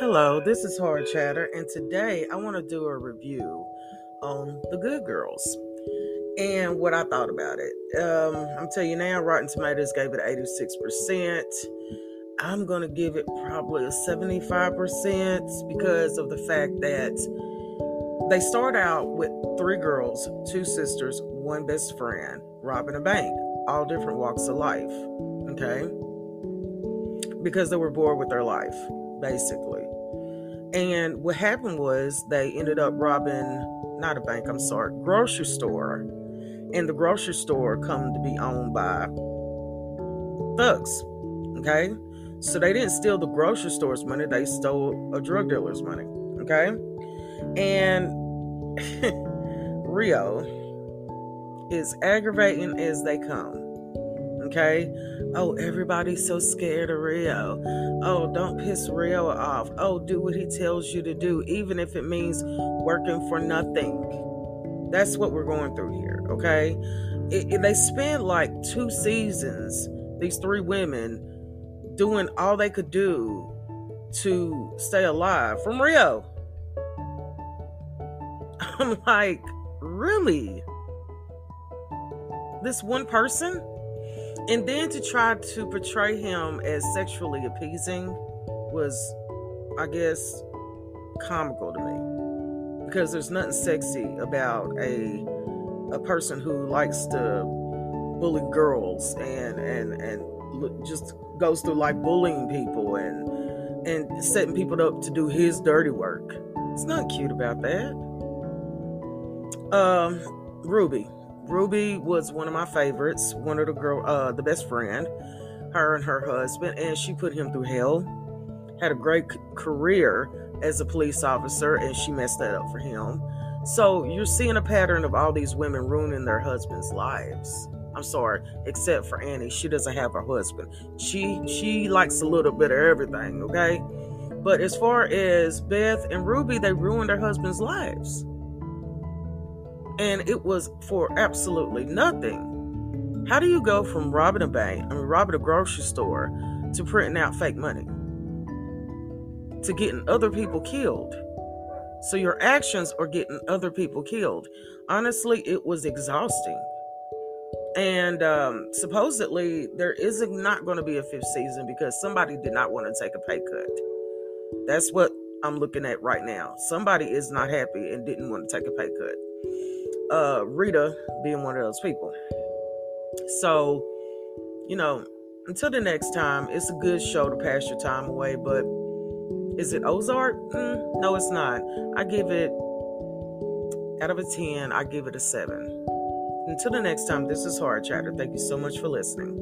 Hello, this is Hard Chatter, and today I want to do a review on The Good Girls and what I thought about it. Um, I'm telling you now, Rotten Tomatoes gave it 86%. I'm going to give it probably a 75% because of the fact that they start out with three girls, two sisters, one best friend, robbing a bank, all different walks of life. Okay? Because they were bored with their life, basically. And what happened was they ended up robbing, not a bank, I'm sorry, grocery store. And the grocery store come to be owned by thugs. Okay? So they didn't steal the grocery store's money, they stole a drug dealer's money. Okay? And Rio is aggravating as they come. Okay? Oh, everybody's so scared of Rio. Oh, don't piss Rio off. Oh, do what he tells you to do, even if it means working for nothing. That's what we're going through here, okay? It, it, they spent like two seasons, these three women, doing all they could do to stay alive from Rio. I'm like, really? This one person? And then to try to portray him as sexually appeasing was, I guess, comical to me. Because there's nothing sexy about a a person who likes to bully girls and and and just goes through like bullying people and and setting people up to do his dirty work. It's not cute about that. Um, Ruby. Ruby was one of my favorites, one of the girl, uh, the best friend, her and her husband, and she put him through hell. Had a great career as a police officer, and she messed that up for him. So you're seeing a pattern of all these women ruining their husbands' lives. I'm sorry, except for Annie, she doesn't have a husband. She she likes a little bit of everything, okay? But as far as Beth and Ruby, they ruined their husbands' lives and it was for absolutely nothing. How do you go from robbing a bank, I mean, robbing a grocery store, to printing out fake money, to getting other people killed? So your actions are getting other people killed. Honestly, it was exhausting. And um, supposedly, there is not going to be a fifth season because somebody did not want to take a pay cut. That's what I'm looking at right now. Somebody is not happy and didn't want to take a pay cut uh, Retta being one of those people. So, you know, until the next time, it's a good show to pass your time away, but is it Ozark? Mm, no, it's not. I give it, out of a 10, I give it a 7. Until the next time, this is Hard Chatter. Thank you so much for listening.